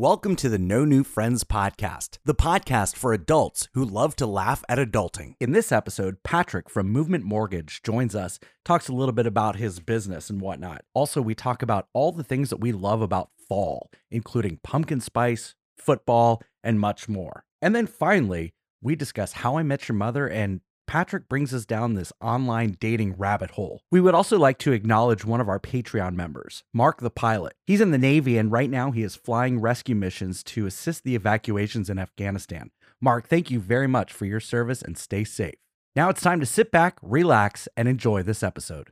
Welcome to the No New Friends podcast, the podcast for adults who love to laugh at adulting. In this episode, Patrick from Movement Mortgage joins us, talks a little bit about his business and whatnot. Also, we talk about all the things that we love about fall, including pumpkin spice, football, and much more. And then finally, we discuss How I Met Your Mother and Patrick brings us down this online dating rabbit hole. We would also like to acknowledge one of our Patreon members, Mark the pilot. He's in the Navy and right now he is flying rescue missions to assist the evacuations in Afghanistan. Mark, thank you very much for your service and stay safe. Now it's time to sit back, relax, and enjoy this episode.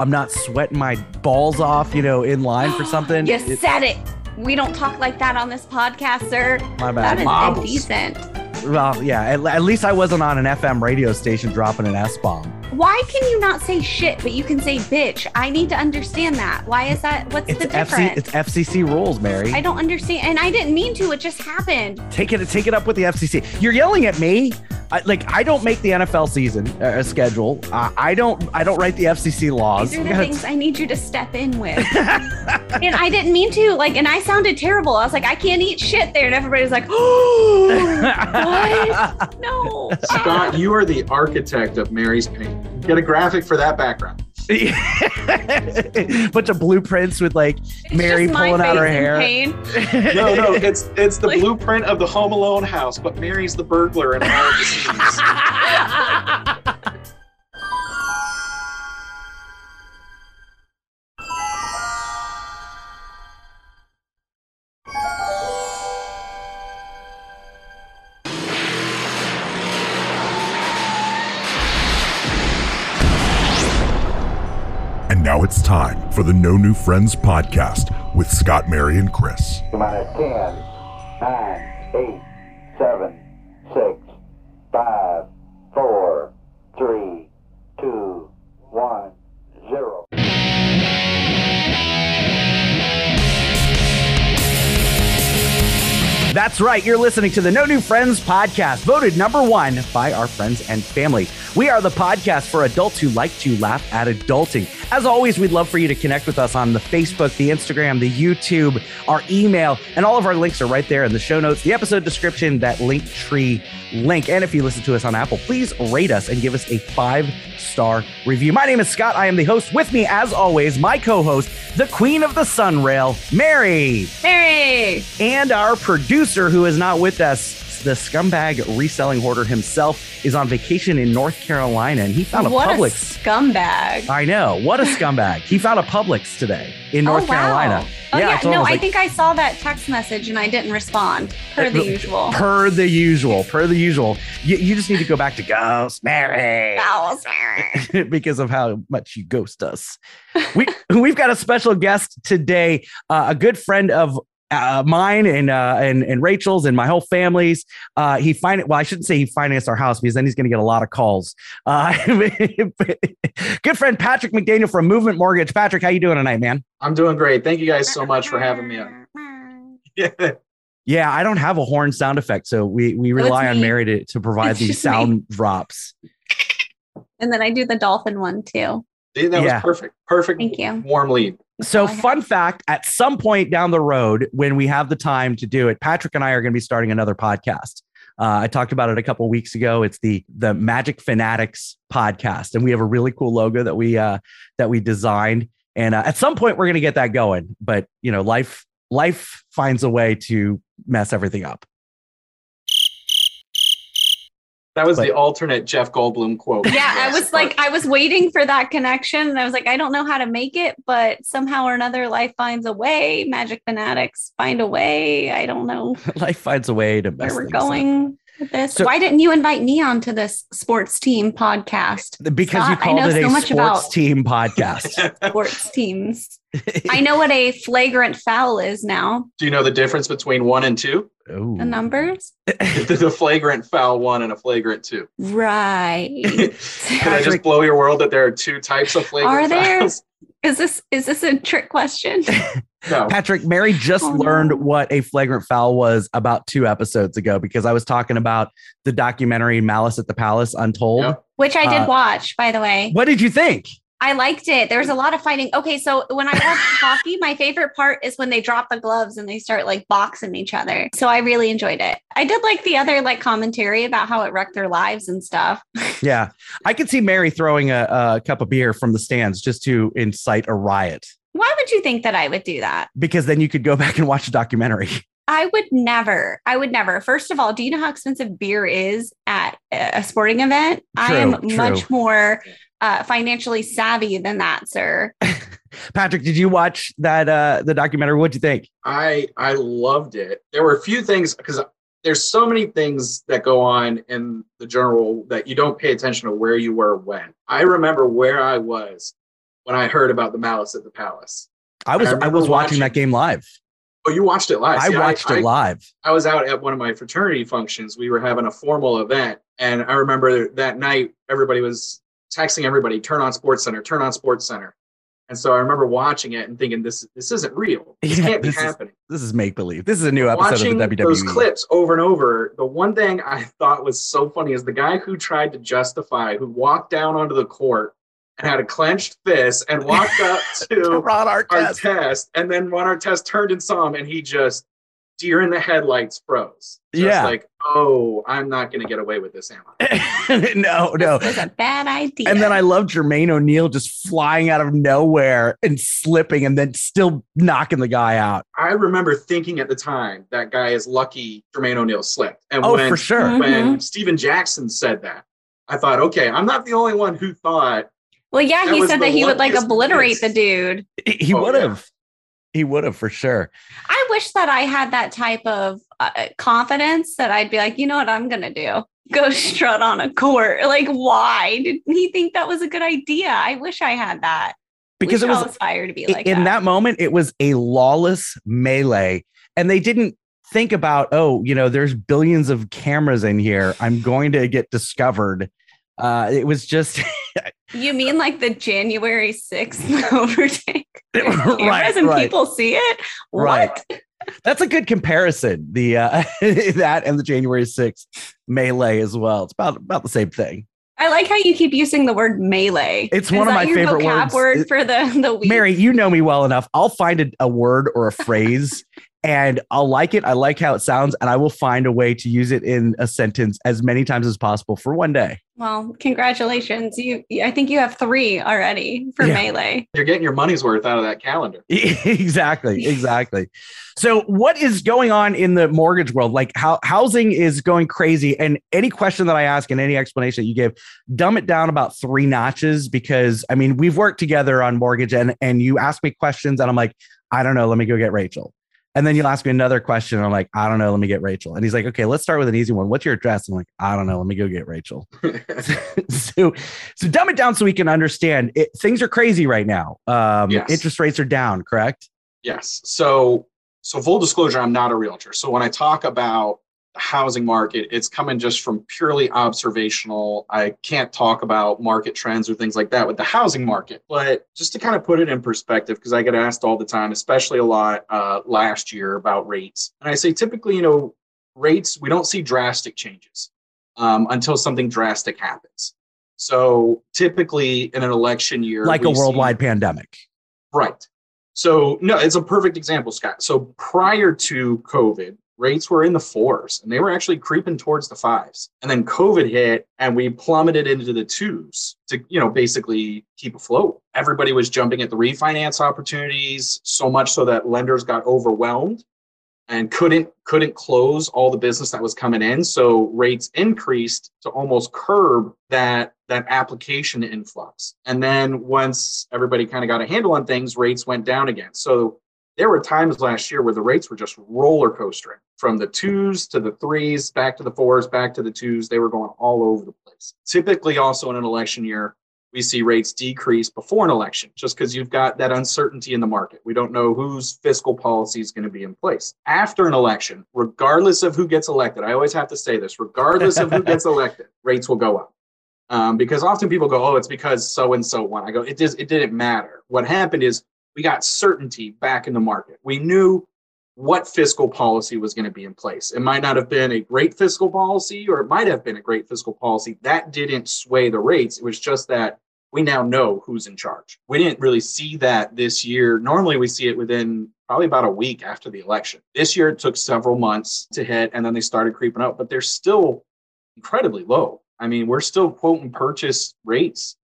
I'm not sweating my balls off, you know, in line for something. You It- said it. We don't talk like that on this podcast, sir. my bad. That is Marbles. indecent. Well, yeah, at, at least I wasn't on an FM radio station dropping an S bomb. Why can you not say shit, but you can say bitch? I need to understand that. Why is that? What's It's the FC, difference? it's FCC rules, Mary. I don't understand, and I didn't mean to. It just happened. take it, take it up with the FCC. You're yelling at me. I, like I don't make the NFL season uh, schedule. Uh, I don't. I don't write the FCC laws. These are the things I need you to step in with. and I didn't mean to. Like, and I sounded terrible. I was like, I can't eat shit there, and everybody's like, oh, what? No. Scott, you are the architect of Mary's pain. Get a graphic for that background. Bunch of blueprints with like It's Mary pulling out her hair. pain. No, no, it's it's the Like- blueprint of the Home Alone house, but Mary's the burglar in all of the scenes. it's time for the No New Friends podcast with Scott, Mary, and Chris. minus 10, 9, 8, 7, 6, 5, 4, 3, 2, 1, 0. That's right. You're listening to the No New Friends podcast, voted number one by our friends and family. We are the podcast for adults who like to laugh at adulting. As always, we'd love for you to connect with us on the Facebook, the Instagram, the YouTube, our email, and all of our links are right there in the show notes, the episode description, that link tree link. And if you listen to us on Apple, please rate us and give us a five star review. My name is Scott. I am the host. With me, as always, my co host, the queen of the SunRail, Mary Mary. and our producer who is not with us the scumbag reselling hoarder himself is on vacation in north carolina and he found a what publix a scumbag. i know what a scumbag he found a publix today in north oh, wow. carolina Oh, yeah. I no, was I like, think I saw that text message and I didn't respond per the usual. per the usual per the usual you, you just need to go back to ghost mary Ghost Mary. because of how much you ghost us. We we've got a special guest today, uh, a good friend of uh, mine and uh, and and Rachel's and my whole family's. Uh, he fin well, I shouldn't say he financed our house because then he's going to get a lot of calls. Uh, good friend Patrick McDaniel from Movement Mortgage. Patrick, how you doing tonight, man? I'm doing great. Thank you guys so much for having me on. Yeah. Yeah, I don't have a horn sound effect, so we we it's rely on. Mary to, to provide It's these just me. sound drops. And then I do the dolphin one too. See, that Yeah. was perfect. Perfect. Thank you. Warm lead. So, fun fact at some point down the road, when we have the time to do it, Patrick and I are going to be starting another podcast. Uh, I talked about it a couple weeks ago. It's the the Magic Fanatics podcast, and we have a really cool logo that we uh, that we designed. And uh, at some point, we're going to get that going. But you know, life life finds a way to mess everything up. That was But- the alternate Jeff Goldblum quote. Yeah, I was like, I was waiting for that connection. And I was like, I don't know how to make it, but somehow or another, life finds a way. Magic fanatics find a way. I don't know life finds a way to where we're things up. going with this. So- Why didn't you invite me onto this sports team podcast? Because you Scott, I called know it a so much sports about- team podcast. Sports teams. I know what a flagrant foul is now. Do you know the difference between one and two? Ooh. The numbers, the flagrant foul one and a flagrant two. right? Can I just blow your world that there are two types of flagrant Are there? fouls? Is this is this a trick question? No. Patrick, Mary just Oh, no. learned what a flagrant foul was about two episodes ago because I was talking about the documentary Malice at the Palace Untold. Yep. Which I did Uh, watch, by the way. What did you think? I liked it. There was a lot of fighting. Okay, so when I watch hockey, my favorite part is when they drop the gloves and they start like boxing each other. So I really enjoyed it. I did like the other like commentary about how it wrecked their lives and stuff. Yeah, I could see Mary throwing a, a cup of beer from the stands just to incite a riot, Why would you think that I would do that? because then you could go back and watch a documentary. I would never. I would never. First of all, do you know how expensive beer is at a sporting event? I am True, true. much more uh, financially savvy than that, sir. Patrick, did you watch that uh the documentary? What'd you think? I I loved it. There were a few things because there's so many things that go on in the general that you don't pay attention to where you were when. I remember where I was when I heard about the malice at the palace. I was I I, was watching, watching- that game live. Oh, you watched it live. I See, watched I, it live. I was out at one of my fraternity functions. We were having a formal event, and I remember that night everybody was texting everybody, "Turn on Sports Center, turn on Sports Center." And so I remember watching it and thinking, "This this isn't real. This Yeah, can't be this is- happening." This is make believe. This is a new episode watching of the. WWE. those clips over and over, the one thing I thought was so funny is the guy who tried to justify, who walked down onto the court and had a clenched fist and walked up to Ron Artest. Artest, and then Ron Artest turned and saw him, and he just deer in the headlights froze. Just Yeah. like, oh, I'm not going to get away with this, am I? no, no. This was a bad idea. And then I love Jermaine O'Neal just flying out of nowhere and slipping and then still knocking the guy out. I remember thinking at the time that guy is lucky Jermaine O'Neal slipped. And Oh, when, for sure. When mm-hmm. Stephen Jackson said that, I thought, okay, I'm not the only one who thought well, yeah, that he said that he would like obliterate the dude. He, he Oh, would yeah. have. He would have for sure. I wish that I had that type of uh, confidence that I'd be like, you know what, I'm gonna do. Go strut on a court. Like, why did he think that was a good idea? I wish I had that. Because we it was all aspire to be i- like in that moment, it was a lawless melee. And they didn't think about, oh, you know, there's billions of cameras in here. I'm going to get discovered. Uh, it was just You mean like the January 6th overtake? Right, and right. people see it? Right. What? That's a good comparison. The uh, that and the January 6th melee as well. It's about about the same thing. I like how you keep using the word melee. It's Is one of that my favorite vocab words. word for the the week. Mary, you know me well enough. I'll find a, a word or a phrase and I'll like it. I like how it sounds, and I will find a way to use it in a sentence as many times as possible for one day. Well, congratulations. You I think you have 3 already for Yeah. melee. you're getting your money's worth out of that calendar. exactly, exactly. So, what is going on in the mortgage world? Like, how housing is going crazy, and any question that I ask and any explanation that you give, dumb it down about three notches because I mean we've worked together on mortgage, and and you ask me questions, and I'm like, I don't know, let me go get Rachel. And then you'll ask me another question. And I'm like, I don't know. Let me get Rachel. And he's like, okay, let's start with an easy one. What's your address? I'm like, I don't know. Let me go get Rachel. so, so dumb it down so we can understand. It, things are crazy right now. Um, Yes. Interest rates are down, correct? Yes. So, so full disclosure, I'm not a realtor. So when I talk about housing market, it's coming just from purely observational. I can't talk about market trends or things like that with the housing market. But just to kind of put it in perspective, because I get asked all the time, especially a lot uh, last year about rates, and I say typically, you know, rates we don't see drastic changes um, until something drastic happens. So typically in an election year, Like a we see- worldwide pandemic. Right. So no, it's a perfect example, Scott. So prior to COVID, rates were in the fours and they were actually creeping towards the fives. And then COVID hit and we plummeted into the twos to, you know, basically keep afloat. Everybody was jumping at the refinance opportunities so much so that lenders got overwhelmed and couldn't couldn't close all the business that was coming in. So rates increased to almost curb that that application influx. And then once everybody kind of got a handle on things, rates went down again. So there were times last year where the rates were just roller coastering from the twos to the threes, back to the fours, back to the twos. They were going all over the place. Typically, also in an election year, we see rates decrease before an election just because you've got that uncertainty in the market. We don't know whose fiscal policy is going to be in place. After an election, regardless of who gets elected, I always have to say this regardless of who gets elected, rates will go up. Um, because often people go, oh, it's because so and so won. I go, it, does, it didn't matter. What happened is we got certainty back in the market. We knew what fiscal policy was going to be in place. It might not have been a great fiscal policy, or it might have been a great fiscal policy. That didn't sway the rates. It was just that we now know who's in charge. We didn't really see that this year. Normally, we see it within probably about a week after the election. This year, it took several months to hit, and then they started creeping up, but they're still incredibly low. I mean, we're still quoting purchase rates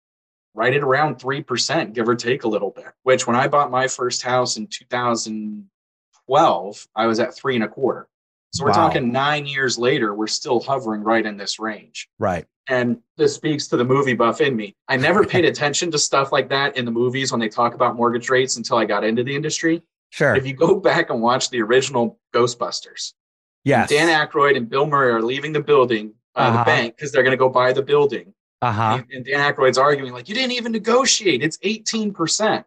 right at around 3%, give or take a little bit, which when I bought my first house in 2012, I was at three and a quarter. So we're Wow. talking nine years later, we're still hovering right in this range. Right. And this speaks to the movie buff in me. I never paid attention to stuff like that in the movies when they talk about mortgage rates until I got into the industry. Sure. If you go back and watch the original Ghostbusters, Yes. Dan Aykroyd and Bill Murray are leaving the building, uh, Uh-huh. the bank, because they're going to go buy the building. Uh huh. And, and Dan Aykroyd's arguing, like, you didn't even negotiate. It's 18%.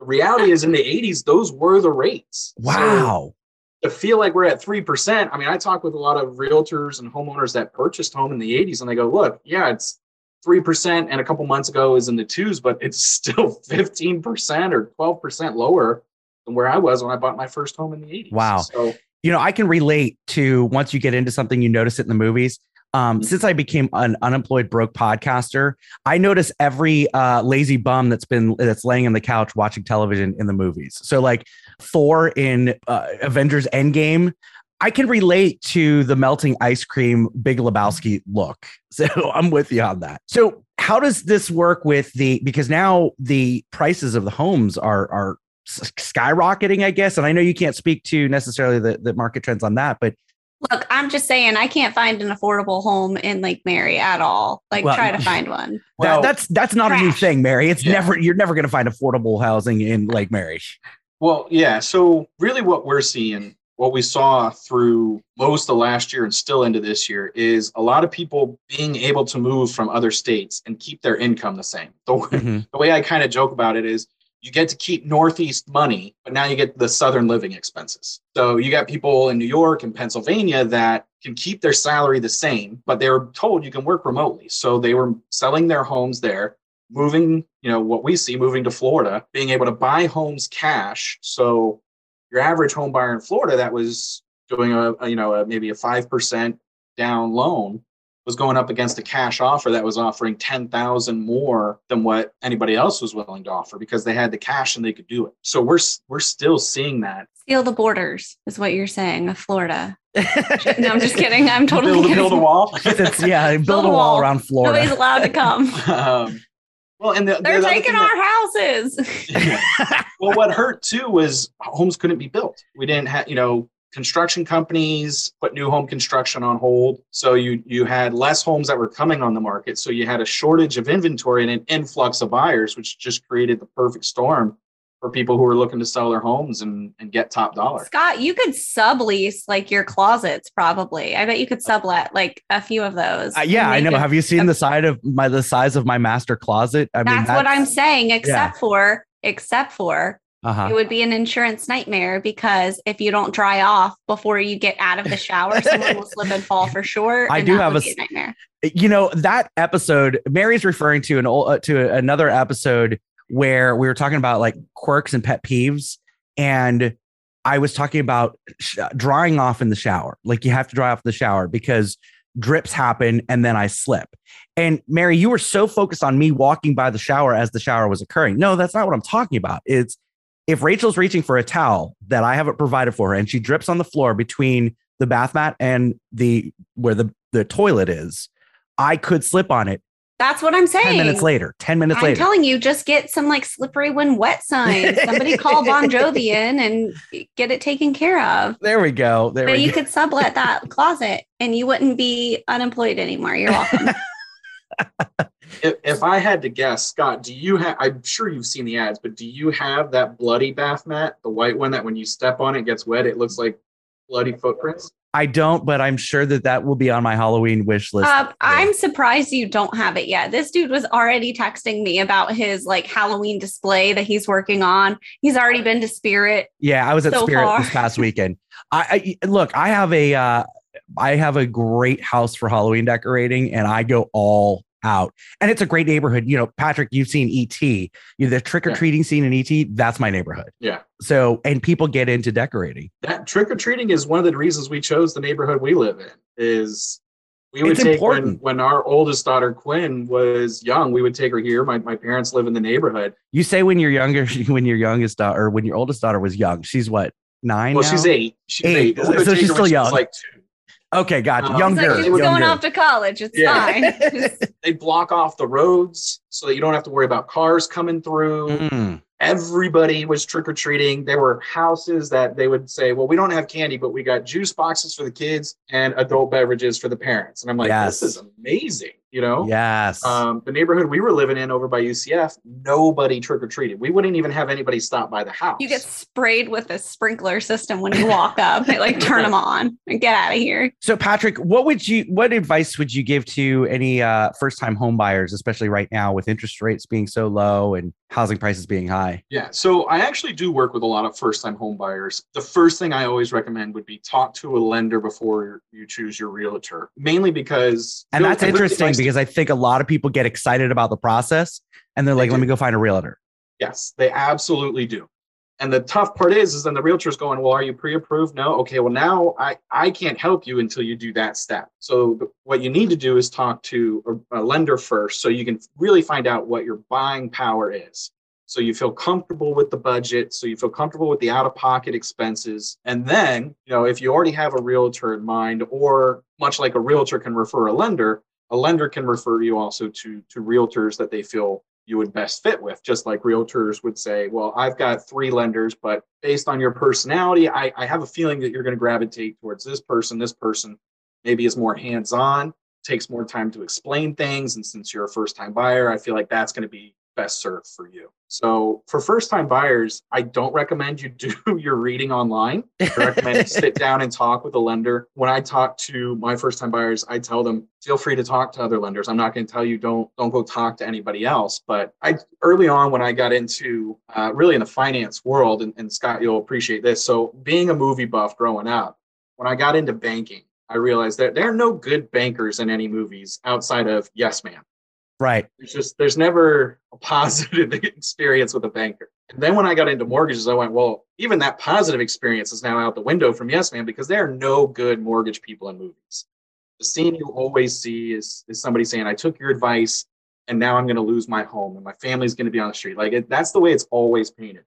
The reality is, in the 80s, those were the rates. So Wow. to feel like we're at 3%, I mean, I talk with a lot of realtors and homeowners that purchased home in the 80s, and they go, look, yeah, it's 3%, and a couple months ago is in the twos, but it's still 15% or 12% lower than where I was when I bought my first home in the 80s. Wow. So, you know, I can relate to once you get into something, you notice it in the movies. Um, Mhm. Since I became an unemployed broke podcaster, I notice every uh, lazy bum that's been that's laying on the couch watching television in the movies. So, like Thor in uh, Avengers Endgame, I can relate to the melting ice cream Big Lebowski look. So I'm with you on that. So how does this work with the because now the prices of the homes are are skyrocketing, I guess. And I know you can't speak to necessarily the, the market trends on that, but Look, I'm just saying I can't find an affordable home in Lake Mary at all. Like Well, try to find one. well, that, that's that's not a new thing, Mary. It's Yeah. never you're never going to find affordable housing in Lake Mary. Well, yeah. So really what we're seeing, what we saw through most of last year and still into this year is a lot of people being able to move from other states and keep their income the same. The, Mhm. the way I kind of joke about it is you get to keep Northeast money, but now you get the Southern living expenses. So you got people in New York and Pennsylvania that can keep their salary the same, but they were told you can work remotely. So they were selling their homes there, moving, you know, what we see moving to Florida, being able to buy homes cash. So your average home buyer in Florida that was doing a, a, you know, a, maybe a 5% down loan was going up against a cash offer that was offering 10,000 more than what anybody else was willing to offer because they had the cash and they could do it. So we're we're still seeing that. Seal the borders is what you're saying of Florida. No, I'm just kidding. I'm totally build, kidding. build a wall. It's, yeah, build, a a wall wall. around Florida. Nobody's allowed to come. um, well, and the, the They're other taking our that- houses. well, what hurt too was homes couldn't be built. We didn't have, you know, construction companies put new home construction on hold. So you you had less homes that were coming on the market. So you had a shortage of inventory and an influx of buyers, which just created the perfect storm for people who were looking to sell their homes and, and get top dollar. Scott, you could sublease like your closets probably. I bet you could sublet like a few of those. Uh, yeah, I know. it- Have you seen the side of my the size of my master closet? I That's, what I'm saying, except for except for Uh-huh. it would be an insurance nightmare because if you don't dry off before you get out of the shower, someone will slip and fall for sure. I do have would a nightmare. you know that episode mary's referring to an old uh, to another episode where we were talking about like quirks and pet peeves and i was talking about sh- drying off in the shower like you have to dry off in the shower because drips happen and then i slip and mary you were so focused on me walking by the shower as the shower was occurring no that's not what i'm talking about it's if rachel's reaching for a towel that i haven't provided for her and she drips on the floor between the bath mat and the where the the toilet is I could slip on it That's what I'm saying. 10 minutes later. 10 minutes later. I'm telling you, just get some like slippery when wet signs. Somebody call Bon Jovi in and get it taken care of. there we go. There But you go. could sublet that closet and you wouldn't be unemployed anymore. You're welcome. If, if I had to guess, Scott, do you have? I'm sure you've seen the ads, but do you have that bloody bath mat, the white one that when you step on it gets wet, it looks like bloody footprints? I don't, but I'm sure that that will be on my Halloween wish list. Uh, I'm surprised you don't have it yet. This dude was already texting me about his like Halloween display that he's working on. He's already been to Spirit. yeah, I was at so Spirit far. this past weekend. I, I look, I have a uh I have a great house for Halloween decorating and I go all out. And it's a great neighborhood. You know, Patrick, you've seen ET. You know, the trick-or-treating scene in ET, that's my neighborhood. Yeah. So and people get into decorating. That trick or treating is one of the reasons we chose the neighborhood we live in. Is We would It's take when, important. when our oldest daughter Quinn was young, we would take her here. My, my parents live in the neighborhood. You say when you're younger, when your youngest daughter, or when your oldest daughter was young. She's what nine? Well, now? she's eight. She's Eight. eight. but we would So she's still young. Like two. Okay, gotcha. Um, It's Younger. like she's going younger. off to college. It's Yeah. fine. They block off the roads so that you don't have to worry about cars coming through. Mm. everybody was trick or treating. There were houses that they would say, "Well, we don't have candy, but we got juice boxes for the kids and adult beverages for the parents." And I'm like, Yes. "This is amazing," you know. Yes. Um, the neighborhood we were living in over by UCF, nobody trick or treated. We wouldn't even have anybody stop by the house. You get sprayed with a sprinkler system when you walk up. They like turn them on and get out of here. So, Patrick, what would you, what advice would you give to any uh, first-time home buyers, especially right now with interest rates being so low and housing prices being high? Yeah, so I actually do work with a lot of first-time home buyers. The first thing I always recommend would be talk to a lender before you choose your realtor, mainly because And that's Really, interesting advice- because I think a lot of people get excited about the process and they're They like, let me go find a realtor. Yes, they absolutely do. And the tough part is, is then the realtor's going, well, are you pre-approved? No. Okay. Well, now I, I can't help you until you do that step. So what you need to do is talk to a, a lender first, so you can really find out what your buying power is. So you feel comfortable with the budget. So you feel comfortable with the out-of-pocket expenses. And then, you know, if you already have a realtor in mind, or much like a realtor can refer a lender, a lender can refer you also to to realtors that they feel you would best fit with. Just like realtors would say, well, I've got three lenders, but based on your personality, I, I have a feeling that you're going to gravitate towards this person. This person maybe is more hands on, takes more time to explain things. And since you're a first time buyer, I feel like that's going to be best served for you. So for first time buyers, I don't recommend you do your reading online. I recommend you sit down and talk with a lender. When I talk to my first time buyers, I tell them feel free to talk to other lenders. I'm not going to tell you don't don't go talk to anybody else. But I early on when I got into uh, really in the finance world, and, and Scott, you'll appreciate this. So being a movie buff growing up, when I got into banking, I realized that there are no good bankers in any movies outside of Yes Man. Right. There's just there's never a positive experience with a banker. And then when I got into mortgages, I went, well, even that positive experience is now out the window from Yes Man because there are no good mortgage people in movies. The scene you always see is is somebody saying, "I took your advice, and now I'm going to lose my home, and my family's going to be on the street." Like it, that's the way it's always painted.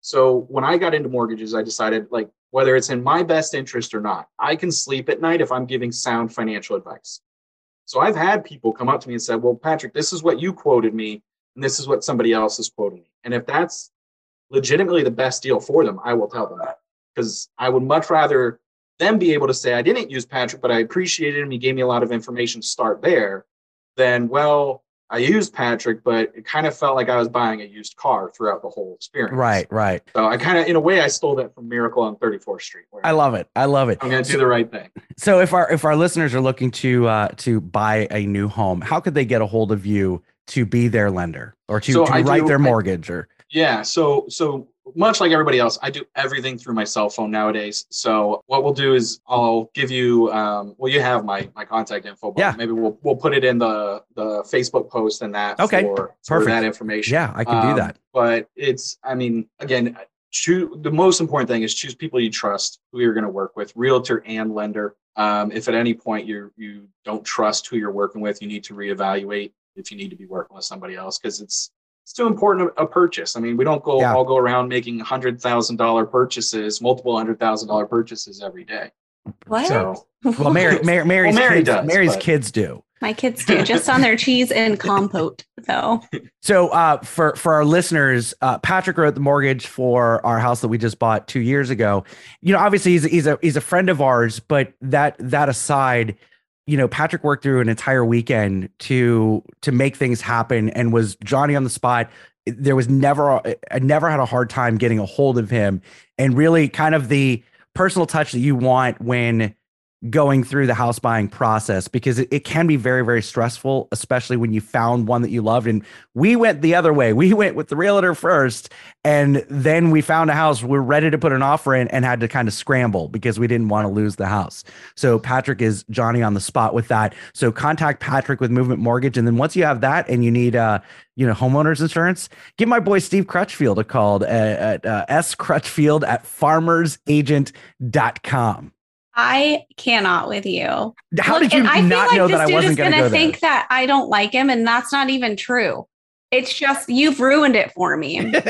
So when I got into mortgages, I decided like whether it's in my best interest or not, I can sleep at night if I'm giving sound financial advice. So I've had people come up to me and said, "Well, Patrick, this is what you quoted me, and this is what somebody else is quoting me." And if that's legitimately the best deal for them, I will tell them that because I would much rather them be able to say, "I didn't use Patrick, but I appreciated him. He gave me a lot of information." Start there, than well, I used Patrick, but it kind of felt like I was buying a used car throughout the whole experience. Right. Right. So I kind of, in a way, I stole that from Miracle on 34th Street. I love it. I love it. I'm going to do the right thing. So if our if our listeners are looking to uh to buy a new home, how could they get a hold of you to be their lender or to, So to write do- their mortgage or Yeah. So so much like everybody else, I do everything through my cell phone nowadays. So what we'll do is I'll give you um well you have my my contact info, but Yeah. maybe we'll we'll put it in the the Facebook post and that Okay, for, for perfect. that information. yeah, I can do Um, that. But it's I mean, again, choose the most important thing is choose people you trust who you're going to work with, realtor and lender. Um, if at any point you you don't trust who you're working with, you need to reevaluate if you need to be working with somebody else because it's it's too important a, a purchase. I mean, we don't go Yeah. all go around making hundred thousand dollar purchases, multiple hundred thousand dollar purchases every day. What? So Well, Mary, Mary Mary's Mary kids, does, Mary's but- kids do. My kids do just on their cheese and compote, though. So uh, for for our listeners, uh, Patrick wrote the mortgage for our house that we just bought two years ago. You know, obviously he's he's a he's a friend of ours, but that that aside, you know, Patrick worked through an entire weekend to to make things happen and was Johnny on the spot. There was never I never had a hard time getting a hold of him, and really kind of the personal touch that you want when going through the house buying process because it, it can be very very stressful especially when you found one that you loved. And we went the other way. We went with the realtor first and then we found a house we are ready to put an offer in and had to kind of scramble because we didn't want to lose the house. So patrick is johnny on the spot with that. So contact patrick with movement mortgage. And then once you have that and you need uh you know homeowners insurance give my boy steve crutchfield a call at, at uh, s crutchfield at farmersagent.com I cannot with you. How Look, did you I feel not like know this that I dude wasn't is going to go there? think that I don't like him, and that's not even true. It's just you've ruined it for me.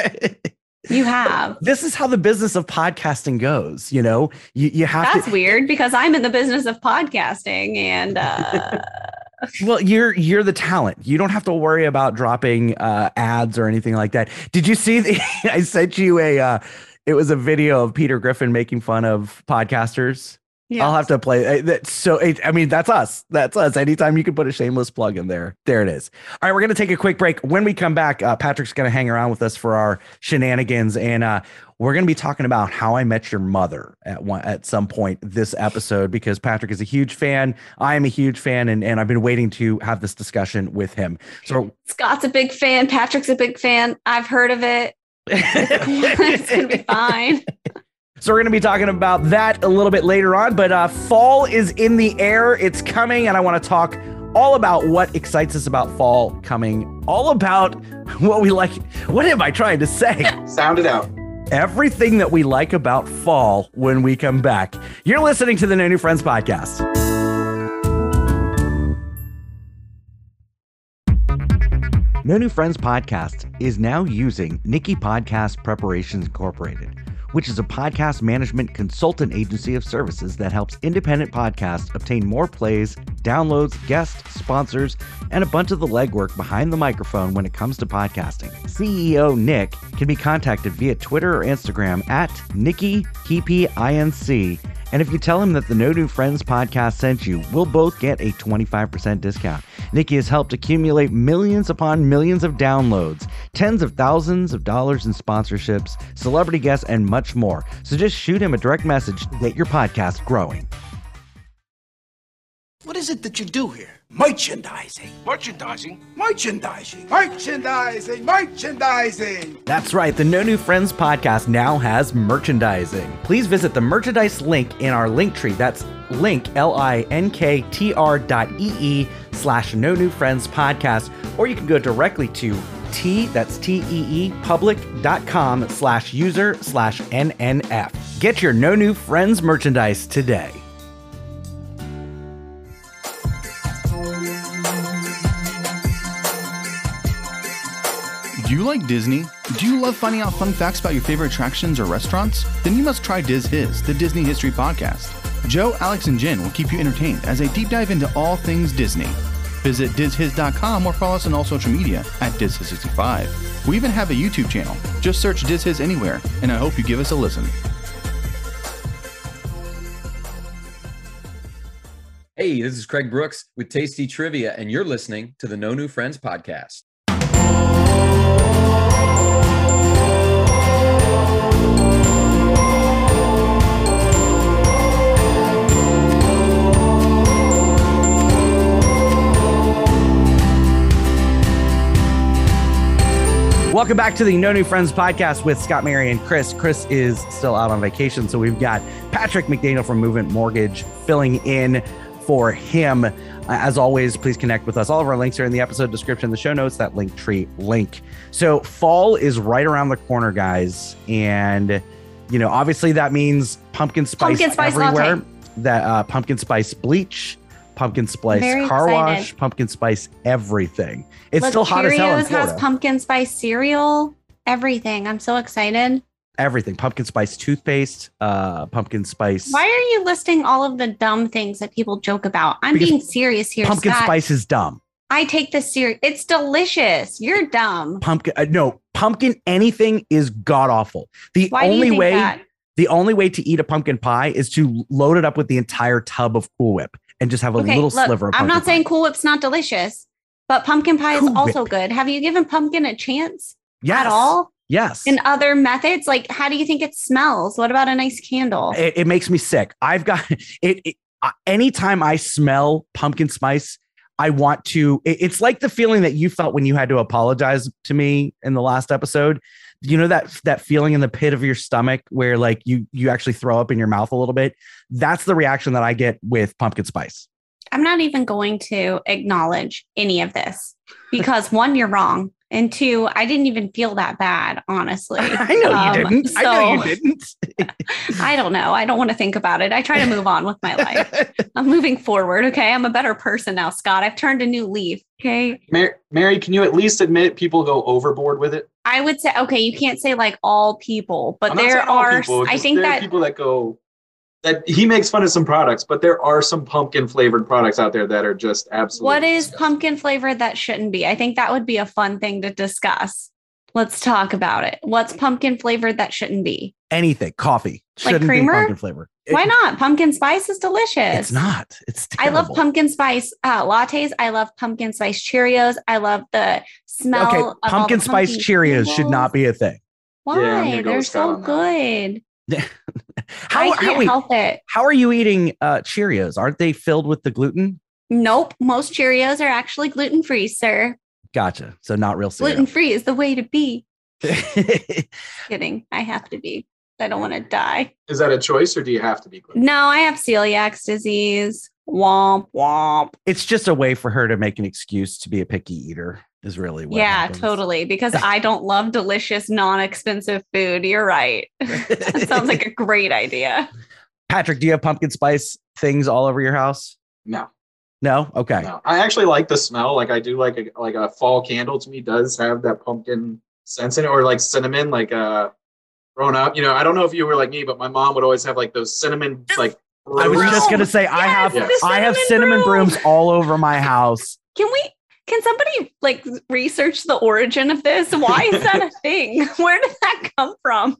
You have. this is how the business of podcasting goes. You know, you, you have That's to. weird because I'm in the business of podcasting, and uh, Well, you're you're the talent. You don't have to worry about dropping uh, ads or anything like that. Did you see? The, I sent you a. Uh, it was a video of Peter Griffin making fun of podcasters. Yeah. I'll have to play uh, that. So, it, I mean, that's us. That's us. Anytime you can put a shameless plug in there, there it is. All right, we're gonna take a quick break. When we come back, uh, Patrick's gonna hang around with us for our shenanigans, and uh, we're gonna be talking about how I met your mother at one at some point this episode because Patrick is a huge fan. I am a huge fan, and and I've been waiting to have this discussion with him. So. Scott's a big fan. Patrick's a big fan. I've heard of it. it's gonna be fine. So we're going to be talking about that a little bit later on, but uh, fall is in the air. It's coming, and I want to talk all about what excites us about fall coming, all about what we like. What am I trying to say? Sound it out. Everything that we like about fall when we come back. You're listening to the No New Friends podcast. No New Friends podcast is now using Nikki Podcast Preparations Incorporated, which is a podcast management consultant agency of services that helps independent podcasts obtain more plays, downloads, guests, sponsors, and a bunch of the legwork behind the microphone when it comes to podcasting. CEO Nick can be contacted via Twitter or Instagram at Nikki PPINC. And if you tell him that the No New Friends podcast sent you, we'll both get a 25% discount. Nikki has helped accumulate millions upon millions of downloads, tens of thousands of dollars in sponsorships, celebrity guests, and much more. So just shoot him a direct message to get your podcast growing. What is it that you do here? Merchandising. Merchandising? Merchandising. Merchandising. Merchandising. That's right, the No New Friends podcast now has merchandising. Please visit the merchandise link in our link tree. That's link, L I N K T R dot E E slash No New Friends podcast, or you can go directly to T, that's T E E, public.com slash user slash NNF. Get your No New Friends merchandise today. Do you like Disney? Do you love finding out fun facts about your favorite attractions or restaurants? Then you must try Diz His, the Disney History Podcast. Joe, Alex, and Jen will keep you entertained as they deep dive into all things Disney. Visit DizHiz.com or follow us on all social media at DizHiz65. We even have a YouTube channel. Just search Diz His anywhere, and I hope you give us a listen. Hey, this is Craig Brooks with Tasty Trivia, and you're listening to the No New Friends podcast. Welcome back to the No New Friends podcast with Scott, Mary, and Chris. Chris is still out on vacation, so we've got Patrick McDaniel from Movement Mortgage filling in for him. Uh, As always, please connect with us. All of our links are in the episode description, the show notes, that link tree link. So fall is right around the corner, guys, and you know, obviously that means pumpkin spice, Pumpkin spice everywhere. latte. That uh, pumpkin spice bleach, pumpkin spice Very car excited. wash, pumpkin spice everything. It's Look, still hot as hell in Cheerios has pumpkin spice cereal. Everything. I'm so excited. everything pumpkin spice toothpaste uh pumpkin spice Why are you listing all of the dumb things that people joke about? I'm Because being serious here. pumpkin Scott. spice is dumb I take this serious. It's delicious. You're dumb. pumpkin uh, no pumpkin anything is god awful the Why only way that? the only way to eat a pumpkin pie is to load it up with the entire tub of cool whip and just have a Okay, little look, sliver of I'm not saying. Cool Whip's not delicious, but pumpkin pie is Cool also Whip. good. Have you given pumpkin a chance yes. at all? yes In other methods, like how do you think it smells? What about a nice candle? it, it makes me sick i've got it, it uh, anytime i smell pumpkin spice i want to it- it's like the feeling that you felt when you had to apologize to me in the last episode you know that that feeling in the pit of your stomach where like you you actually throw up in your mouth a little bit that's the reaction that i get with pumpkin spice I'm not even going to acknowledge any of this because one, you're wrong. And two, I didn't even feel that bad, honestly. I know Um, you didn't. I know you didn't. I don't know. I don't want to think about it. I try to move on with my life. I'm moving forward. Okay. I'm a better person now, Scott. I've turned a new leaf. Okay. Mary, Mary, can you at least admit people go overboard with it? I would say, okay, you can't say like all people, but I'm there saying are, people, I think there are that people that go that he makes fun of some products, but there are some pumpkin flavored products out there that are just absolutely. what is disgusting. pumpkin flavored that shouldn't be? I think that would be a fun thing to discuss. Let's talk about it. What's pumpkin flavored that shouldn't be? Anything, coffee. Like Shouldn't creamer? be pumpkin flavor. It- Why not? Pumpkin spice is delicious. It's not. It's I love pumpkin spice uh, lattes. I love pumpkin spice Cheerios. I love the smell. Okay, of all pumpkin the spice pumpkin Cheerios should not be a thing. Why? Yeah, go They're so good. that. Good. How, I how, can't wait, help it. how are you eating uh, Cheerios? Aren't they filled with the gluten? Nope. Most Cheerios are actually gluten free, sir. Gotcha. So not real Gluten free is the way to be. Kidding. I have to be. I don't want to die. Is that a choice, or do you have to be? gluten? No, I have celiac disease. Womp womp. it's just a way for her to make an excuse to be a picky eater. Is really what yeah, happens. totally. Because I don't love delicious, non-expensive food. You're right. that sounds like a great idea. Patrick, do you have pumpkin spice things all over your house? No, No. Okay. no. I actually like the smell. Like I do like a like a fall candle to me does have that pumpkin scent in it, or like cinnamon. Like uh, growing up, you know, I don't know if you were like me, but my mom would always have like those cinnamon like. I was just gonna say I have Yes, I have cinnamon broom. brooms all over my house. Can we? Can somebody like research the origin of this? Why is that a thing? Where did that come from?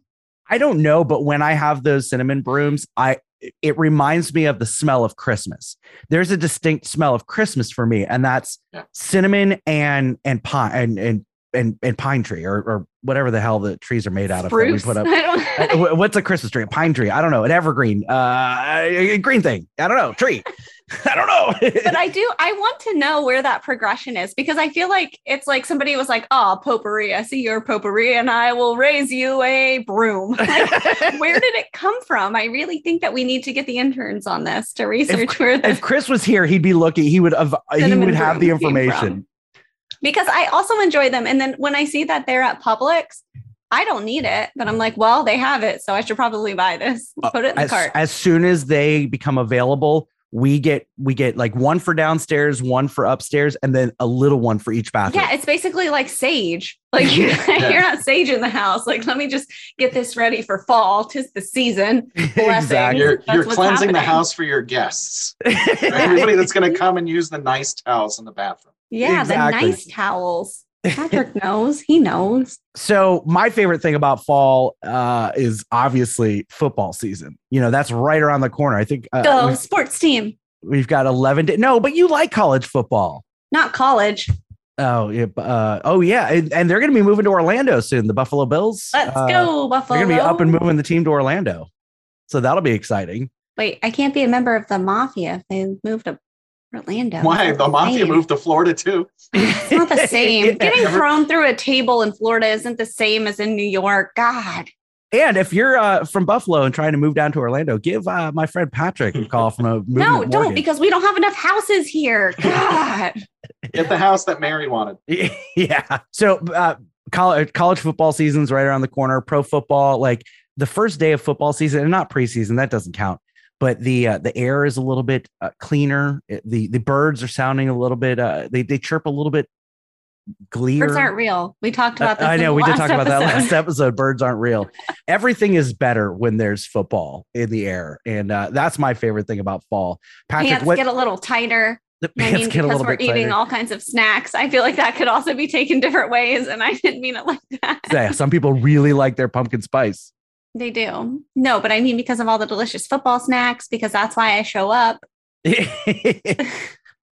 I don't know, but when I have those cinnamon brooms, I it reminds me of the smell of Christmas. There's a distinct smell of Christmas for me, and that's Yeah. cinnamon and and pine and and and, and pine tree or or whatever the hell the trees are made out of. that we put up. Uh, wh- What's a Christmas tree? A pine tree? I don't know. An evergreen? Uh, a green thing? I don't know. Tree? I don't know. but I do. I want to know where that progression is because I feel like it's like somebody was like, "Oh, potpourri. I see your potpourri, and I will raise you a broom." Like, where did it come from? I really think that we need to get the interns on this to research where if Chris was here, he'd be looking. He would have. He would have the information. Because I also enjoy them. And then when I see that they're at Publix, I don't need it, but I'm like, well, they have it, so I should probably buy this. Put it in the Uh, as, cart. as soon as they become available we get we get like one for downstairs one for upstairs and then a little one for each bathroom Yeah, it's basically like sage. Like you're, you're not sage in the house. Like, let me just get this ready for fall. Tis the season. Blessings. exactly You're, you're what's cleansing the house for your guests. Everybody that's going to come and use the nice towels in the bathroom. Yeah, Exactly. the nice towels. Patrick knows. He knows. so my favorite thing about fall uh is obviously football season you know that's right around the corner i think uh, Go sports team, we've got 11 da- no but you like college football not college. oh yeah uh, oh yeah and, and they're gonna be moving to orlando soon the buffalo bills Let's Uh, go, Buffalo. they're gonna be up and moving the team to orlando so that'll be exciting Wait, I can't be a member of the mafia if they move to Orlando. Why? The mafia same. moved to Florida too. It's not the same. Yeah. Getting thrown through a table in Florida isn't the same as in New York. God. And if you're uh, from Buffalo and trying to move down to Orlando, give uh, my friend Patrick a call from a movement no, don't mortgage. because we don't have enough houses here. God. Get the house that Mary wanted. yeah. So uh, college college football season's right around the corner. Pro football, like the first day of football season, and not preseason, that doesn't count. But the uh, the air is a little bit uh, cleaner. The The birds are sounding a little bit. Uh, they they chirp a little bit gleer. Birds aren't real. We talked about this. I know we did talk about that last episode. Birds aren't real. Everything is better when there's football in the air, and uh, that's my favorite thing about fall. Patrick, Pants what get a little tighter. the I pants mean, get a because little we're bit eating tighter. all kinds of snacks. I feel like that could also be taken different ways, and I didn't mean it like that. Yeah, some people really like their pumpkin spice. They do. No, but I mean because of all the delicious football snacks, because that's why I show up.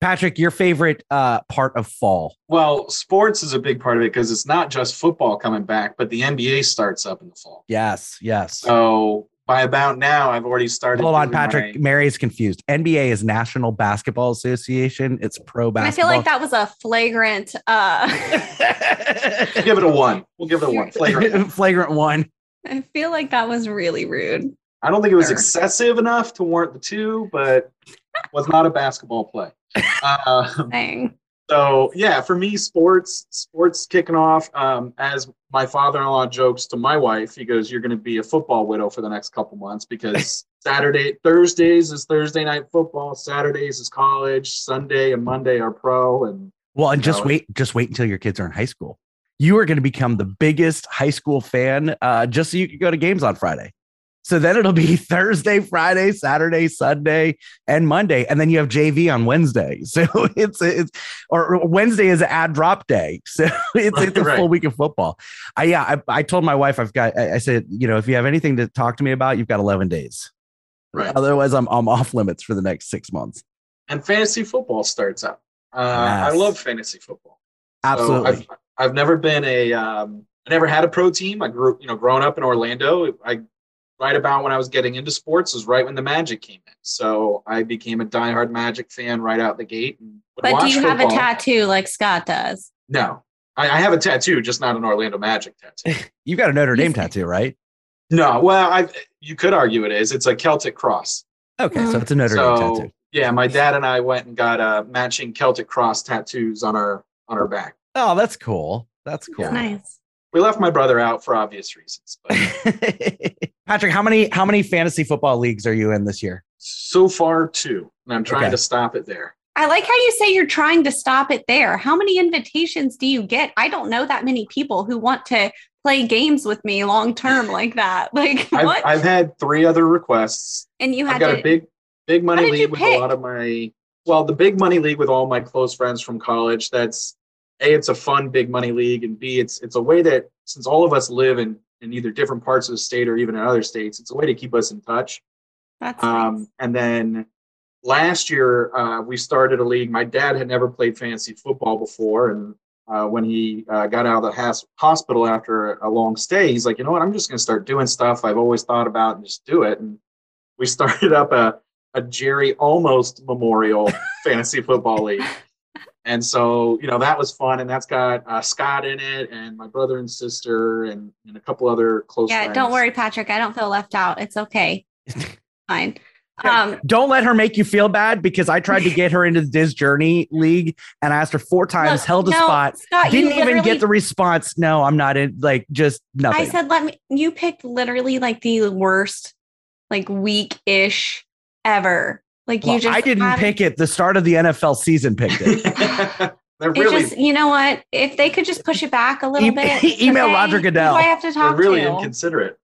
Patrick, your favorite uh, part of fall? Well, sports is a big part of it because it's not just football coming back, but the NBA starts up in the fall. Yes, yes. So by about now, I've already started. Hold on, Patrick. my- Mary's confused. NBA is National Basketball Association. It's pro And I feel like that was a flagrant uh give it a one. We'll give it a one. Flagrant. Flagrant one. I feel like that was really rude. I don't think it was excessive enough to warrant the two, but was not a basketball play. Um, Thing. so yeah, for me, sports, sports kicking off. Um, as my father-in-law jokes to my wife, he goes, "You're going to be a football widow for the next couple months because Saturday, Thursdays is Thursday night football, Saturdays is college, Sunday and Monday are pro, and Well, and just No. wait, just wait until your kids are in high school. You are going to become the biggest high school fan uh, just so you can go to games on Friday. So then it'll be Thursday, Friday, Saturday, Sunday, and Monday, and then you have JV on Wednesday. So it's it's or Wednesday is ad drop day. So it's it's a Right, full week of football. I yeah, I, I told my wife I've got. I, I said, you know, if you have anything to talk to me about, you've got eleven days. right. Otherwise, I'm I'm off limits for the next six months. and fantasy football starts up. Uh, I love fantasy football. Absolutely. I've, I've never been a, um, I never had a pro team. I grew, you know, growing up in Orlando. I right about when I was getting into sports was right when the Magic came in. So I became a diehard Magic fan right out the gate. And would But do watch you have a tattoo like Scott does? No, I, I have a tattoo, just not an Orlando Magic tattoo. You've got a Notre Dame tattoo, right? no, well, I you could argue it is. It's a Celtic cross. Okay, so Mhm. it's a Notre Dame tattoo. yeah, my dad and I went and got uh, matching Celtic cross tattoos on our on our back. Oh, that's cool. That's cool. Nice. We left my brother out for obvious reasons, but Patrick, how many how many fantasy football leagues are you in this year? so far two, and I'm trying Okay. to stop it there. I like how you say you're trying to stop it there. How many invitations do you get? I don't know that many people who want to play games with me long term like that. Like I've, what? I've had three other requests. and you I've had got to a big, big money league with a lot of my. Well, the big money league with all my close friends from college. That's a. It's a fun big money league, and b. It's it's a way that since all of us live in in either different parts of the state or even in other states, it's a way to keep us in touch. that's Um, nice. and then last year uh, we started a league. My dad had never played fantasy football before, and uh, when he uh, got out of the has- hospital after a long stay, he's like, you know what? I'm just going to start doing stuff I've always thought about and just do it. And we started up a a Jerry almost Memorial Fantasy Football League. And so, you know, that was fun. And that's got uh, Scott in it and my brother and sister and, and a couple other close Yeah, friends. don't worry, Patrick. I don't feel left out. It's okay. Fine. Um, Don't let her make you feel bad because I tried to get her into the Diz Journey League and I asked her four times, look, held a no, spot, Scott, didn't even get the response. No, I'm not in. Like just nothing. I said, let me. You picked literally like the worst, like week ish ever. Like Well, you just. I didn't have- pick it. The start of the NFL season picked it. they're It really, just, you know what? If they could just push it back a little E- bit. email okay? Roger Goodell. do I have to they're talk really to. inconsiderate.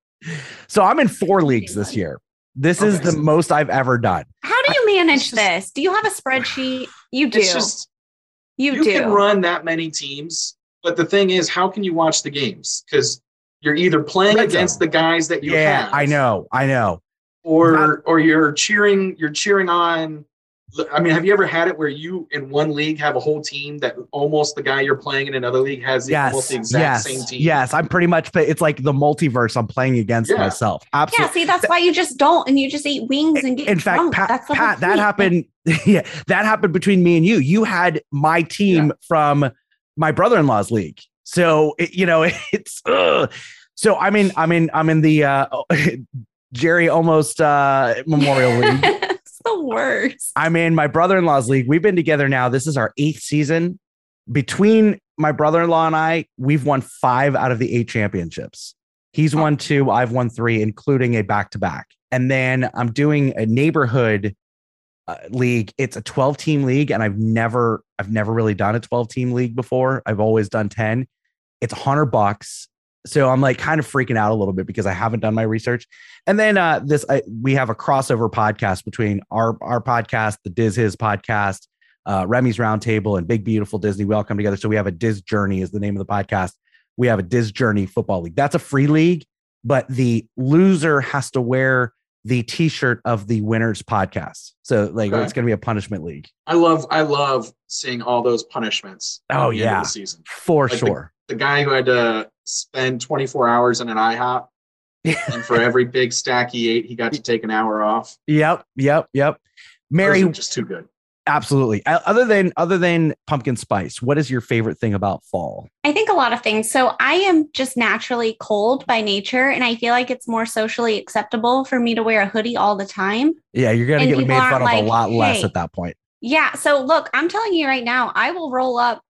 so I'm in four leagues this year. This is the most I've ever done. How do you manage just- this? Do you have a spreadsheet? You do. It's just you, you do. can run that many teams, but the thing is, how can you watch the games? Because you're either playing Red against zone. the guys that you yeah, have, I know. I know. Or or you're cheering you're cheering on. I mean, have you ever had it where you in one league have a whole team that almost the guy you're playing in another league has the, almost Yes. the exact Yes. same team? Yes. I'm pretty much, it's like the multiverse I'm playing against Yeah. myself. yeah, see, that's why you just don't, and you just eat wings and get in fact, drunk. Pat, that's Pat that happened. Yeah, that happened between me and you. You had my team from my brother-in-law's league, so it, you know it's. ugh. So I'm in. I'm in. I'm in the uh, Jerry almost uh, Memorial League. it's the worst. I'm in my brother-in-law's league. We've been together now. This is our eighth season. Between my brother-in-law and I, we've won five out of the eight championships. He's won two, I've won three, including a back-to-back. And then I'm doing a neighborhood uh, league. It's a 12 team league, and I've never, I've never really done a 12 team league before. I've always done 10. It's a hundred bucks. So I'm like kind of freaking out a little bit because I haven't done my research. And then uh, this, I, we have a crossover podcast between our our podcast, the Diz His podcast, uh, Remy's Roundtable, and Big Beautiful Disney. We all come together. So we have a Diz Journey is the name of the podcast. We have a Diz Journey football league. That's a free league, but the loser has to wear the T-shirt of the winners podcast. So like Okay. it's going to be a punishment league I love I love seeing all those punishments. Oh, the yeah. the season. for Like sure. The guy who had to spend 24 hours in an IHOP, and for every big stack he ate, he got to take an hour off. Yep, yep, yep. Mary, just too good. Absolutely. Other than other than pumpkin spice, what is your favorite thing about fall? I think a lot of things. So I am just naturally cold by nature, and I feel like it's more socially acceptable for me to wear a hoodie all the time. Yeah, you're gonna And get made fun of aren't a lot less "Hey." at that point. Yeah. So look, I'm telling you right now, I will roll up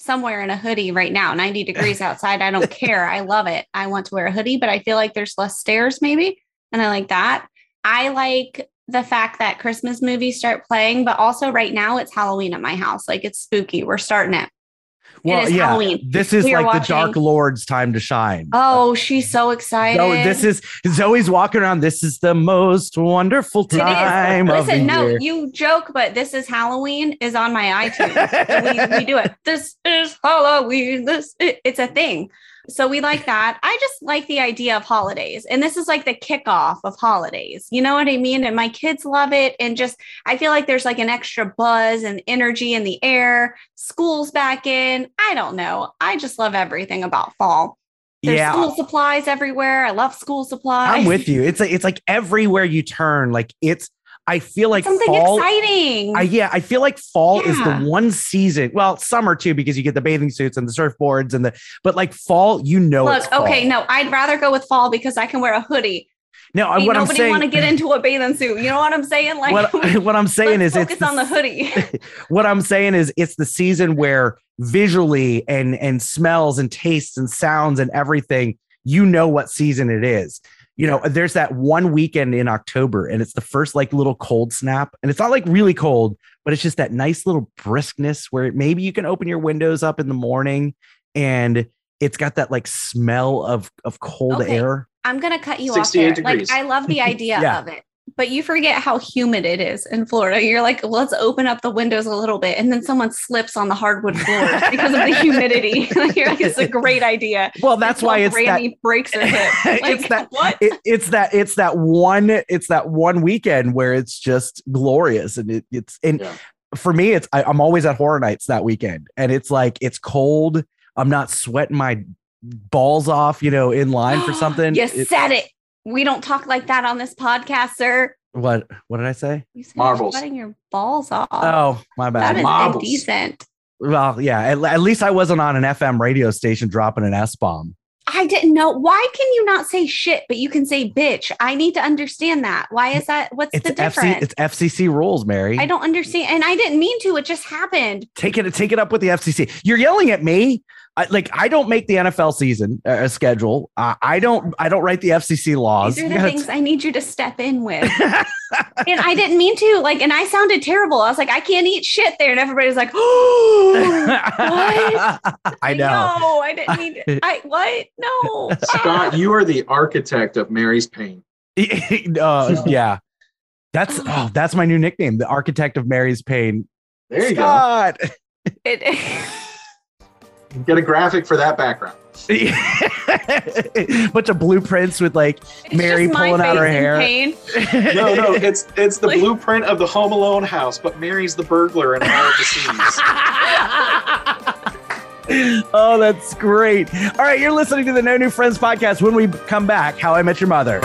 somewhere in a hoodie right now, 90 degrees outside. I don't care. I love it. I want to wear a hoodie, but I feel like there's less stairs maybe. And I like that. I like the fact that Christmas movies start playing, but also right now it's Halloween at my house. Like it's spooky. We're starting it. Well, is yeah, Halloween. this is We like the Dark Lord's time to shine. Oh, she's so excited. So this is Zoe's walking around. This is the most wonderful time of the Listen, no, year. you joke, but this is Halloween is on my iTunes. we, we do it. This is Halloween. This it- it's a thing. So we like that. I just like the idea of holidays, and this is like the kickoff of holidays. You know what I mean? And my kids love it, and just I feel like there's like an extra buzz and energy in the air. School's back in. I don't know. I just love everything about fall. There's yeah, school supplies everywhere. I love school supplies. I'm with you. It's like it's like everywhere you turn, like it's. I feel like Something fall. exciting. I, yeah, I feel like fall is the one season. Well, summer too, because you get the bathing suits and the surfboards and the. But like fall, you know. Look, okay, no, I'd rather go with fall because I can wear a hoodie. no. Ain't What I'm nobody saying, want to get into a bathing suit. You know what I'm saying? Like, what, what I'm saying is, focus it's on the the, hoodie. what I'm saying is, it's the season where visually and and smells and tastes and sounds and everything, you know what season it is. You know, there's that one weekend in October, and it's the first like little cold snap, and it's not like really cold, but it's just that nice little briskness where maybe you can open your windows up in the morning, and it's got that like smell of of cold Okay. air. I'm gonna cut you off 68 there. degrees. Like, I love the idea Yeah. of it, but you forget how humid it is in Florida. You're like, let's open up the windows a little bit, and then someone slips on the hardwood floor because of the humidity. You're like, it's a great idea. Well, that's why Until it's that Randy breaks her hip. Like, it's that what? it, it's that it's that one it's that one weekend where it's just glorious and it, it's and Yeah. for me it's I, i'm always at horror nights that weekend and it's like it's cold i'm not sweating my balls off you know in line for something you It- said it. We don't talk like that on this podcast, sir. what what did i say You said Marbles. You're sweating your balls off. oh my that bad is Marbles. indecent. well yeah at, at least i wasn't on an fm radio station dropping an s-bomb I didn't know. Why can you not say shit, but you can say bitch? I need to understand that. Why is that? What's it's the fc difference? it's fcc rules mary I don't understand. And I didn't mean to. It just happened. take it take it up with the FCC. You're yelling at me. I, like I don't make the NFL season uh, schedule. Uh, I don't I don't write the FCC laws. These are the gotta things I need you to step in with. and I didn't mean to. Like, and I sounded terrible. I was like, I can't eat shit there. And everybody's like, oh, what? I know. No, I didn't mean to. I, what? No. Scott, you are the architect of Mary's pain. uh, yeah. That's oh, that's my new nickname, the architect of Mary's pain. There you Scott. It, go. Get a graphic for that background. Bunch of blueprints with like it's Mary pulling out her hair. pain. No, no, it's it's the Like- blueprint of the Home Alone house, but Mary's the burglar in all of the scenes. oh, that's great. All right, you're listening to the No New Friends podcast. When we come back, How I Met Your Mother.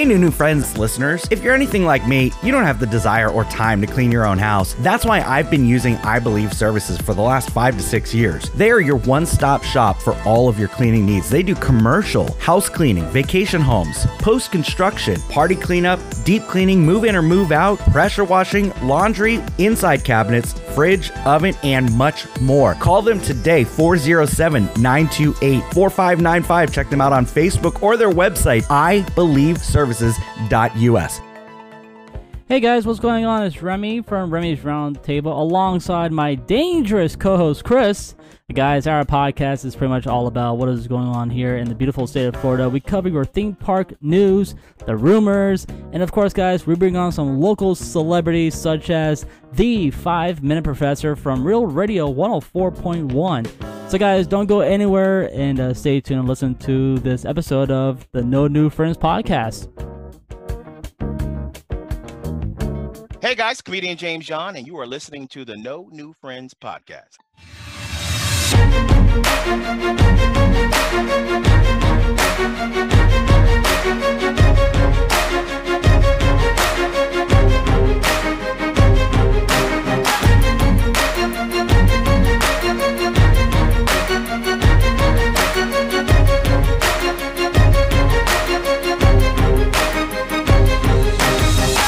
Hey, new new friends, listeners. If you're anything like me, you don't have the desire or time to clean your own house. That's why I've been using I Believe services for the last five to six years. They are your one stop shop for all of your cleaning needs. They do commercial, house cleaning, vacation homes, post construction, party cleanup, deep cleaning, move in or move out, pressure washing, laundry, inside cabinets, fridge, oven, and much more. Call them today, 407 928 4595. Check them out on Facebook or their website, ibelieveservices.us. Hey guys, what's going on? It's Remy from Remy's Round Table alongside my dangerous co host Chris. Guys, our podcast is pretty much all about what is going on here in the beautiful state of Florida. We cover your theme park news, the rumors, and of course, guys, we bring on some local celebrities such as the 5 Minute Professor from Real Radio 104.1. So, guys, don't go anywhere and uh, stay tuned and listen to this episode of the No New Friends podcast. Hey guys, comedian James John, and you are listening to the No New Friends podcast.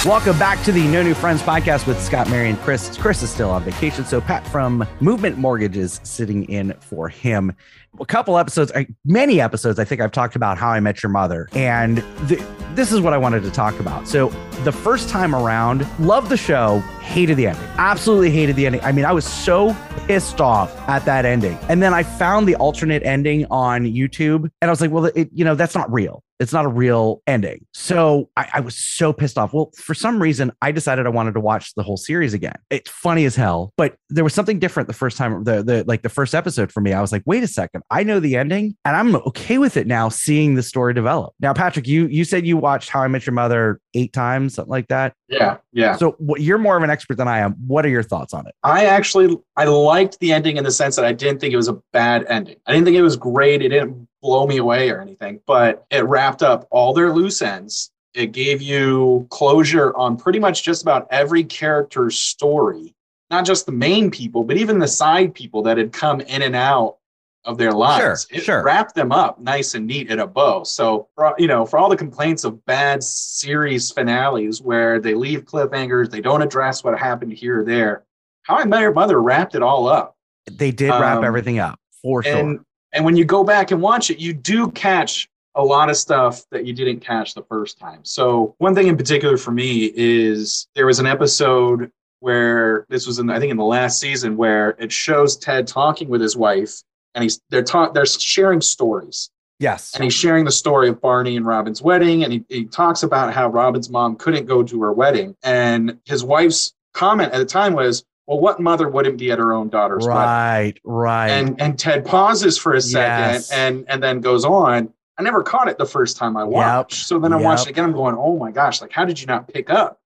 Welcome back to the No New Friends podcast with Scott, Mary, and Chris. Chris is still on vacation, so Pat from Movement Mortgage is sitting in for him. A couple episodes, many episodes, I think I've talked about how I met your mother, and th- this is what I wanted to talk about. So the first time around, loved the show, hated the ending, absolutely hated the ending. I mean, I was so pissed off at that ending, and then I found the alternate ending on YouTube, and I was like, well, it, you know, that's not real. It's not a real ending. So I, I was so pissed off. Well, for some reason, I decided I wanted to watch the whole series again. It's funny as hell, but there was something different the first time, the, the like the first episode for me. I was like, wait a second, I know the ending and I'm okay with it now, seeing the story develop. Now, Patrick, you you said you watched How I Met Your Mother eight times, something like that. Yeah, yeah. So what, you're more of an expert than I am. What are your thoughts on it? I actually I liked the ending in the sense that I didn't think it was a bad ending. I didn't think it was great. It didn't blow me away or anything, but it wrapped up all their loose ends. It gave you closure on pretty much just about every character's story, not just the main people, but even the side people that had come in and out of their lives. Sure, it sure. wrapped them up nice and neat in a bow. So, for, you know, for all the complaints of bad series finales where they leave cliffhangers, they don't address what happened here or there. How I Met Your Mother wrapped it all up. They did wrap Um, everything up for sure. And when you go back and watch it, you do catch a lot of stuff that you didn't catch the first time. So one thing in particular for me is there was an episode where this was in I think in the last season where it shows Ted talking with his wife and he's they're talk they're sharing stories yes. and he's sharing the story of Barney and Robin's wedding. And he, he talks about how Robin's mom couldn't go to her wedding. And his wife's comment at the time was, Well, what mother wouldn't be at her own daughter's wedding? Right, right. And and Ted pauses for a second Yes. and and then goes on. I never caught it the first time I watched. So then I watched Yep. it again. I'm going, oh my gosh, like how did you not pick up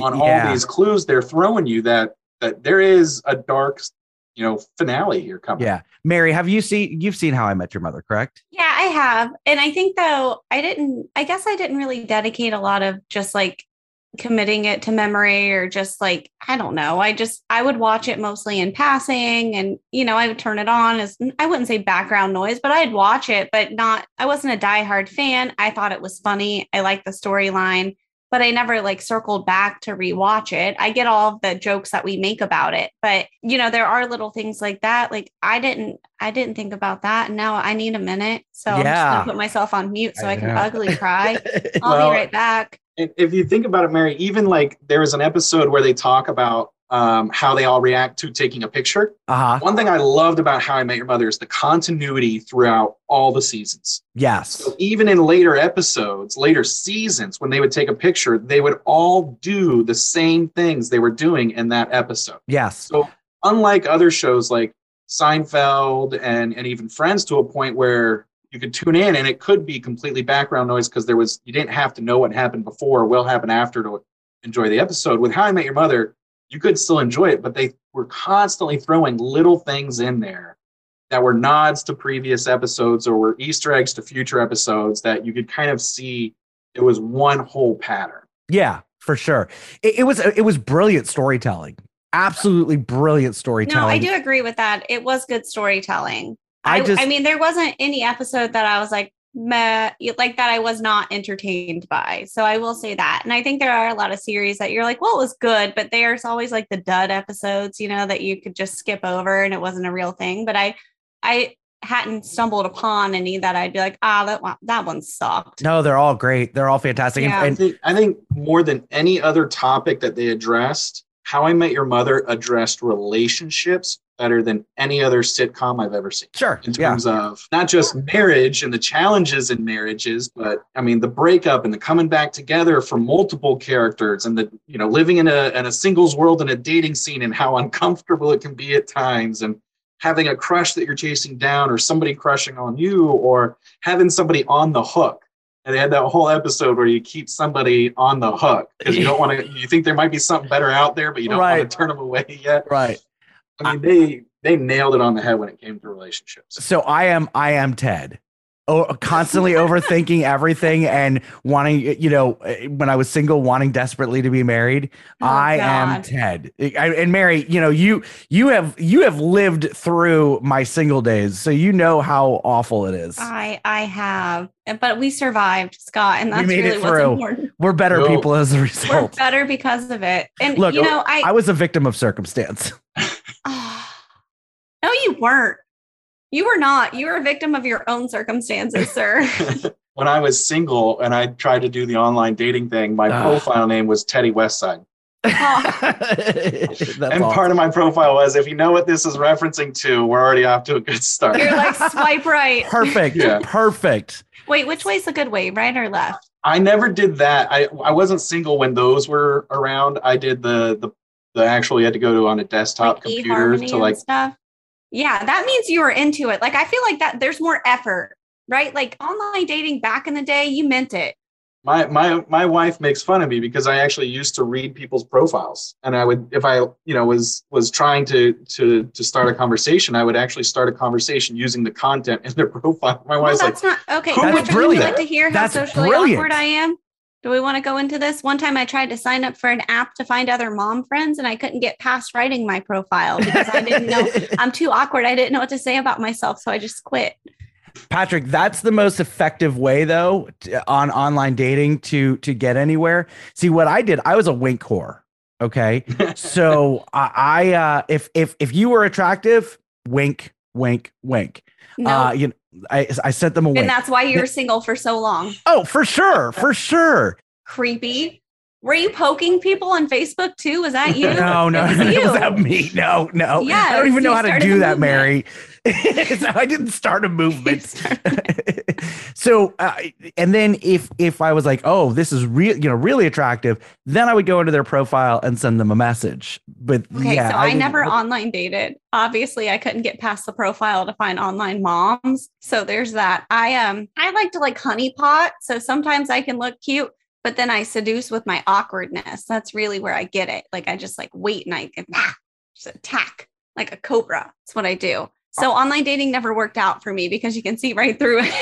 on yeah. all these clues they're throwing you that that there is a dark, you know, finale here coming. Yeah. Mary, have you seen you've seen How I Met Your Mother, correct? Yeah, I have. And I think though, I didn't, I guess I didn't really dedicate a lot of just like committing it to memory or just like, I don't know. I just, I would watch it mostly in passing and, you know, I would turn it on as, I wouldn't say background noise, but I'd watch it, but not, I wasn't a diehard fan. I thought it was funny. I liked the storyline, but I never like circled back to rewatch it. I get all of the jokes that we make about it, but you know, there are little things like that. Like I didn't, I didn't think about that. And now I need a minute. So I'm just Yeah. gonna put myself on mute so I I, can ugly cry. I'll Well, be right back. If if you think about it, Mary, even like there was an episode where they talk about um, how they all react to taking a picture. Uh-huh. One thing I loved about How I Met Your Mother is the continuity throughout all the seasons. Yes. So even in later episodes, later seasons, when they would take a picture, they would all do the same things they were doing in that episode. Yes. So unlike other shows like Seinfeld and and even Friends, to a point where you could tune in and it could be completely background noise because there was you didn't have to know what happened before or will happen after to enjoy the episode. With How I Met Your Mother, you could still enjoy it, but they were constantly throwing little things in there that were nods to previous episodes or were Easter eggs to future episodes that you could kind of see it was one whole pattern. Yeah, for sure. It, it was it was brilliant storytelling. Absolutely brilliant storytelling. No, I do agree with that. It was good storytelling. I I, just- I mean, there wasn't any episode that I was like, meh, like that I was not entertained by. So I will say that. And I think there are a lot of series that you're like, well, it was good, but there's always like the dud episodes, you know, that you could just skip over and it wasn't a real thing. But I, I hadn't stumbled upon any that I'd be like, ah, that one, that one sucked. No, they're all great. They're all fantastic. And- Yeah. I think, I think more than any other topic that they addressed, How I Met Your Mother addressed relationships better than any other sitcom I've ever seen. sure. In Yeah. terms of not just marriage and the challenges in marriages, but I mean the breakup and the coming back together for multiple characters and the you know living in a in a singles world and a dating scene and how uncomfortable it can be at times and having a crush that you're chasing down or somebody crushing on you or having somebody on the hook. And they had that whole episode where you keep somebody on the hook because you don't want to. You think there might be something better out there, but you don't Right. want to turn them away yet. Right. I mean, they they nailed it on the head when it came to relationships. So I am I am Ted. Oh, constantly overthinking everything and wanting, you know, eh, when I was single, wanting desperately to be married. Oh, I am Ted. I, and Mary, you know, you you have you have lived through my single days, so you know how awful it is. I I have, but we survived, Scott, and that's made it really what's through. important. We're better No. people as a result. We're better because of it. And Look, you oh, know, I, I was a victim of circumstance. no, you weren't. You were not. You were a victim of your own circumstances, sir. when I was single and I tried to do the online dating thing, my Ah. profile name was Teddy Westside. That's and part of my profile was if you know what this is referencing to, we're already off to a good start. You're like swipe right. perfect. Yeah. Perfect. Wait, which way's the good way, right or left? I never did that. I, I wasn't single when those were around. I did the the the actual you had to go to on a desktop Like computer to like stuff. Yeah, that means you were into it. Like I feel like that there's more effort, right? Like online dating back in the day, you meant it. my my my wife makes fun of me because I actually used to read people's profiles and I would if I you know was was trying to to to start a conversation I would actually start a conversation using the content in their profile. My Well, wife's like that's not okay. Who Patrick, would would do like to hear how That's socially brilliant. awkward I am? Do we want to go into this? One time I tried to sign up for an app to find other mom friends and I couldn't get past writing my profile because I didn't know I'm too awkward. I didn't know what to say about myself. So I just quit. Patrick, that's the most effective way though t- on online dating to to get anywhere. See what I did, I was a wink whore. Okay. so I, I uh if if if you were attractive, wink, wink, wink. No. Uh you know, I I sent them a wink. and that's why you were single for so long. oh, for sure, for sure. Creepy. Were you poking people on Facebook too? Was that you? No, no, It was you. was not me. No, no. I don't even know how to do that, movement. Mary. so I didn't start a movement. so, uh, and then if if I was like, oh, this is real, you know, really attractive, then I would go into their profile and send them a message. But Okay, yeah, so I, didn't- never online dated. Obviously, I couldn't get past the profile to find online moms. So there's that. I um I like to like honeypot. So sometimes I can look cute, but then I seduce with my awkwardness. That's really where I get it. Like I just like wait and I ah, just attack like a cobra. That's what I do. So online dating never worked out for me because you can see right through it.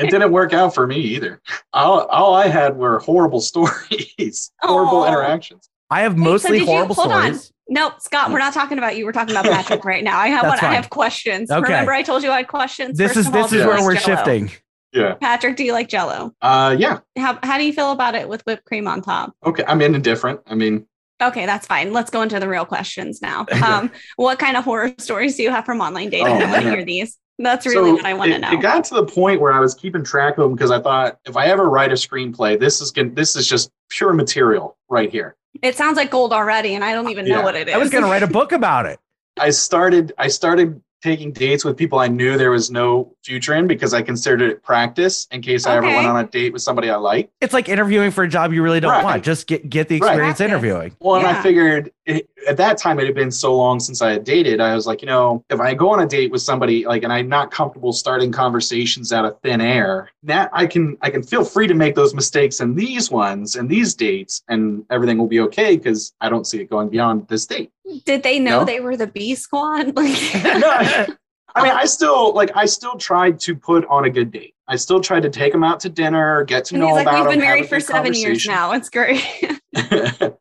it didn't work out for me either. All, all I had were horrible stories, horrible Aw. interactions. I have Wait, so mostly you- horrible hold on. stories. Nope, Scott, we're not talking about you. We're talking about Patrick right now. I have That's what I have questions. Okay. Remember, I told you I had questions. This First is of all, this is you where we're Jell-O? shifting. Yeah. Patrick, do you like Jello? Uh, yeah. How how do you feel about it with whipped cream on top? Okay. I'm indifferent. I mean, Okay, that's fine. Let's go into the real questions now. Um, what kind of horror stories do you have from online dating? Oh, I want to hear these. That's really so what I want to know. It got to the point where I was keeping track of them because I thought if I ever write a screenplay, this is gonna, this is just pure material right here. it sounds like gold already, and I don't even know what it is. I was going to write a book about it. I started I started taking dates with people I knew there was no future in because I considered it practice in case I ever went on a date with somebody I like. It's like interviewing for a job you really don't Right. want. Just get get the experience Practice. interviewing. Well, and I figured it, at that time it had been so long since I had dated. I was like, you know, if I go on a date with somebody like, and I'm not comfortable starting conversations out of thin air, that I can I can feel free to make those mistakes in these ones and these dates, and everything will be okay because I don't see it going beyond this date. Did they know No. they were the B squad? Like, no, I, mean, I still like. I still tried to put on a good date. I still tried to take them out to dinner, get to and know he's like, about we've been married for seven years now. It's great.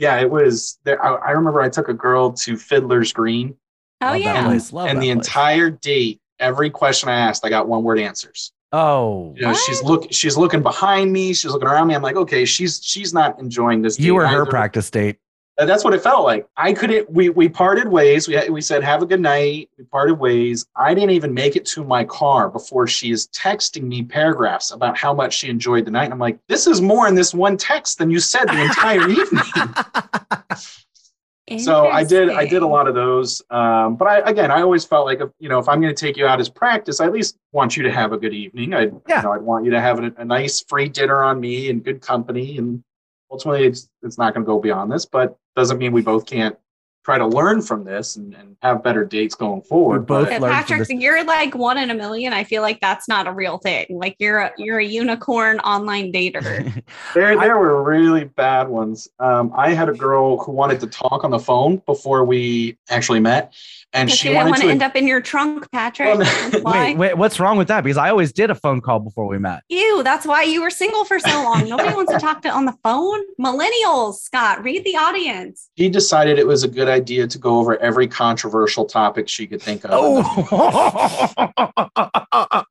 yeah, it was. There, I, I remember I took a girl to Fiddler's Green, oh Love that yeah. place. Love and that the place. entire date, every question I asked, I got one word answers. Oh, You know, she's look, she's looking behind me, she's looking around me. I'm like, okay, she's she's not enjoying this. you date were her either. practice date. That's what it felt like. I couldn't. We we parted ways. We we said have a good night. We parted ways. I didn't even make it to my car before she is texting me paragraphs about how much she enjoyed the night. And I'm like, this is more in this one text than you said the entire evening. So I did. I did a lot of those. Um, but I again, I always felt like if, you know if I'm going to take you out as practice, I at least want you to have a good evening. I Yeah. you know I'd want you to have a, a nice free dinner on me and good company. And ultimately, it's it's not going to go beyond this, but doesn't mean we both can't try to learn from this and, and have better dates going forward. both But- Yeah, Patrick, you're like one in a million. I feel like that's not a real thing. Like you're a you're a unicorn online dater. There, there were really bad ones. Um, I had a girl who wanted to talk on the phone before we actually met, and Because she didn't wanted want to to end up in your trunk, Patrick. That's why. Wait, wait, what's wrong with that? Because I always did a phone call before we met. Ew, that's why you were single for so long. Nobody wants to talk to on the phone. Millennials, Scott, read the audience. He decided it was a good idea to go over every controversial topic she could think of. Oh,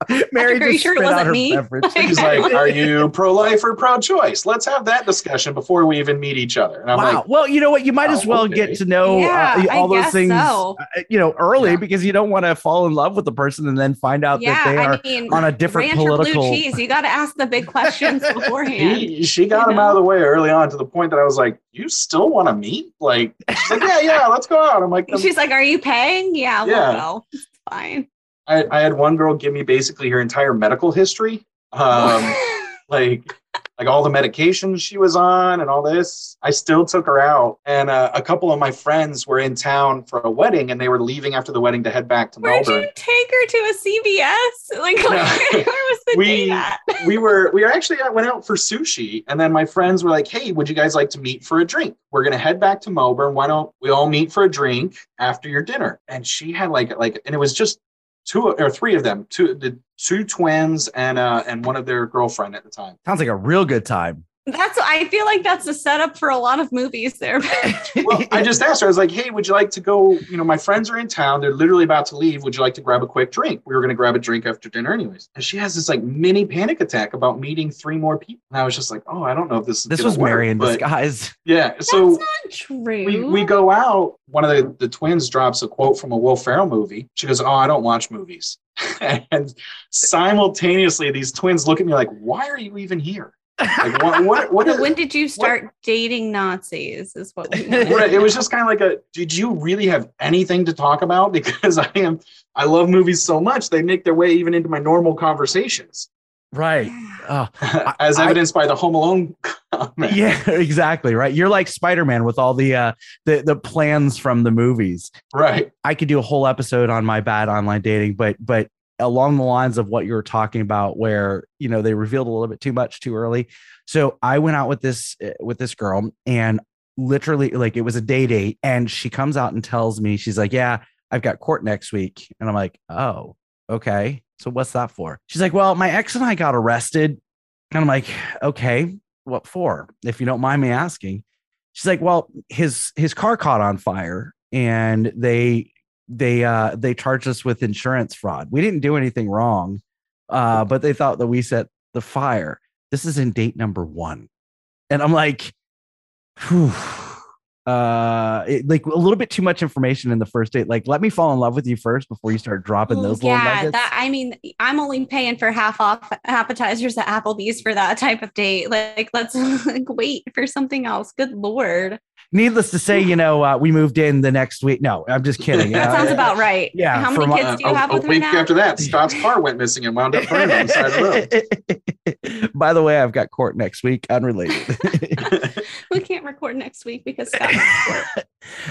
Mary are you just sure it spit out wasn't her me? beverage. He's like, "Are you pro-life or pro-choice? Let's have that discussion before we even meet each other." And I'm wow. like, well, you know what? You might Oh, as well okay. get to know Yeah, uh, I all those things, so. uh, you know, early Yeah. because you don't want to fall in love with the person and then find out yeah, that they are I mean, on a different ranch or political. blue cheese. You got to ask the big questions beforehand. he, she got him know? out of the way early on to the point that I was like, "You still want to meet?" Like, she's like, "Yeah, yeah, let's go out." I'm like, She's like, "Are you paying?" Yeah, Yeah. we'll go. It's fine. I, I had one girl give me basically her entire medical history, um, like like all the medications she was on and all this. I still took her out, and uh, a couple of my friends were in town for a wedding, and they were leaving after the wedding to head back to Where'd Melbourne. you take her to a CVS? Like, where, where was the We- we were we were actually I went out for sushi, and then my friends were like, "Hey, would you guys like to meet for a drink? We're gonna head back to Melbourne. Why don't we all meet for a drink after your dinner?" And she had like like, and it was just two or three of them, two the two twins and uh and one of their girlfriend at the time. Sounds like a real good time. That's. I feel like that's a setup for a lot of movies. There. Well, I just asked her. I was like, "Hey, would you like to go? You know, my friends are in town. They're literally about to leave. Would you like to grab a quick drink? We were going to grab a drink after dinner, anyways." And she has this like mini panic attack about meeting three more people. And I was just like, "Oh, I don't know if this is This was work," Mary in disguise. Yeah. So that's not true. we, we go out. One of the, the twins drops a quote from a Will Ferrell movie. She goes, "Oh, I don't watch movies." and simultaneously, these twins look at me like, "Why are you even here?" Like, what? What? what So is- when did you start dating Nazis? Is what we right. It was just kind of like a. Did you really have anything to talk about? Because I am. I love movies so much they make their way even into my normal conversations, Right. Oh, as I- evidenced by the Home Alone comment. yeah, exactly. Right. You're like Spider-Man with all the uh the the plans from the movies. Right. I could do a whole episode on my bad online dating, but but along the lines of what you were talking about, where you know they revealed a little bit too much too early. So I went out with this uh, with this girl, and literally like it was a day date, and she comes out and tells me she's like, "Yeah, I've got court next week," and I'm like, "Oh, okay." So what's that for? She's like, "Well, my ex and I got arrested," and I'm like, "Okay, what for? If you don't mind me asking." She's like, "Well, his his car caught on fire, and they." They uh they charged us with insurance fraud. We didn't do anything wrong, uh, but they thought that we set the fire. This is in date number one, and I'm like, whew, uh, it, like a little bit too much information in the first date. Like, let me fall in love with you first before you start dropping those little yeah, that I mean, I'm only paying for half off appetizers at Applebee's for that type of date. Like, let's like wait for something else. Good lord, Needless to say, you know, uh, we moved in the next week. No, I'm just kidding. that Uh, sounds about right. yeah, How for many kids do you a, have a with her week now? after that, Scott's car went missing and wound up burning on the side of the road. By the way, I've got court next week, unrelated. we can't record next week because Scott has work.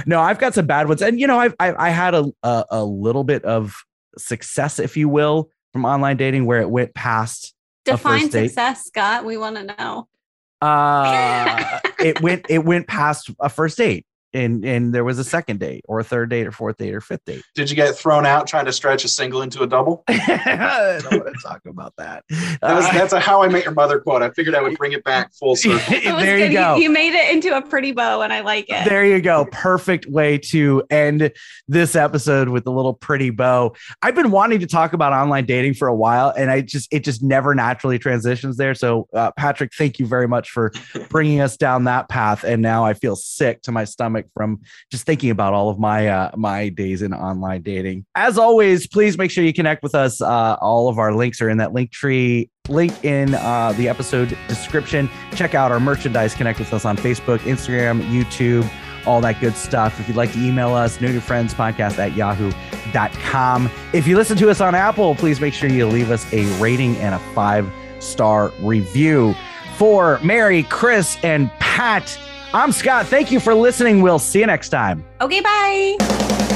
no, I've got some bad ones, and you know, I've I, I had a, a a little bit of success, if you will, from online dating where it went past a define success, Scott. We want to know. Uh, it went it went past a first date, and and there was a second date, or a third date, or fourth date, or fifth date. Did you get thrown out trying to stretch a single into a double? I don't want to talk about that. That was, Uh, that's a How I Met Your Mother quote. I figured I would bring it back full circle. There good. you go. You, made it into a pretty bow, and I like it. There you go. Perfect way to end this episode with a little pretty bow. I've been wanting to talk about online dating for a while, and I just it just never naturally transitions there. So, uh, Patrick, thank you very much for bringing us down that path. And now I feel sick to my stomach from just thinking about all of my uh, my days in online dating. As always, please make sure you connect with us. Uh, all of our links are in that link tree link in uh, the episode description. Check out our merchandise. Connect with us on Facebook, Instagram, YouTube, all that good stuff. If you'd like to email us, new to friends podcast at yahoo.com. If you listen to us on Apple, please make sure you leave us a rating and a five star review. For Mary, Chris, and Pat, I'm Scott. Thank you for listening. We'll see you next time. Okay, bye.